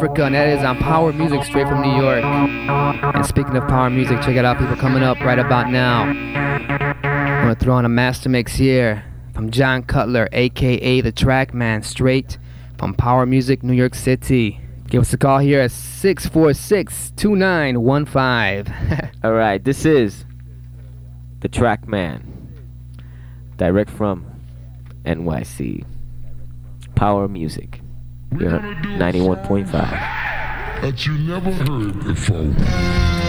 Africa, and that is on Power Music straight from New York. And speaking of Power Music, check it out, people coming up right about now. I'm gonna throw on a master mix here from Jon Cutler, aka the Trackman, straight from Power Music, New York City. Give us a call here at 646 2915. All right, this is the Trackman, direct from NYC. Power Music. On 91.5. that you never heard before.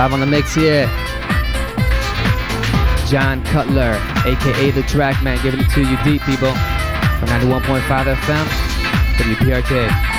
Live on the mix here. Jon Cutler, aka the Trackman, giving it to you deep, people. From 91.5 FM, WPRK.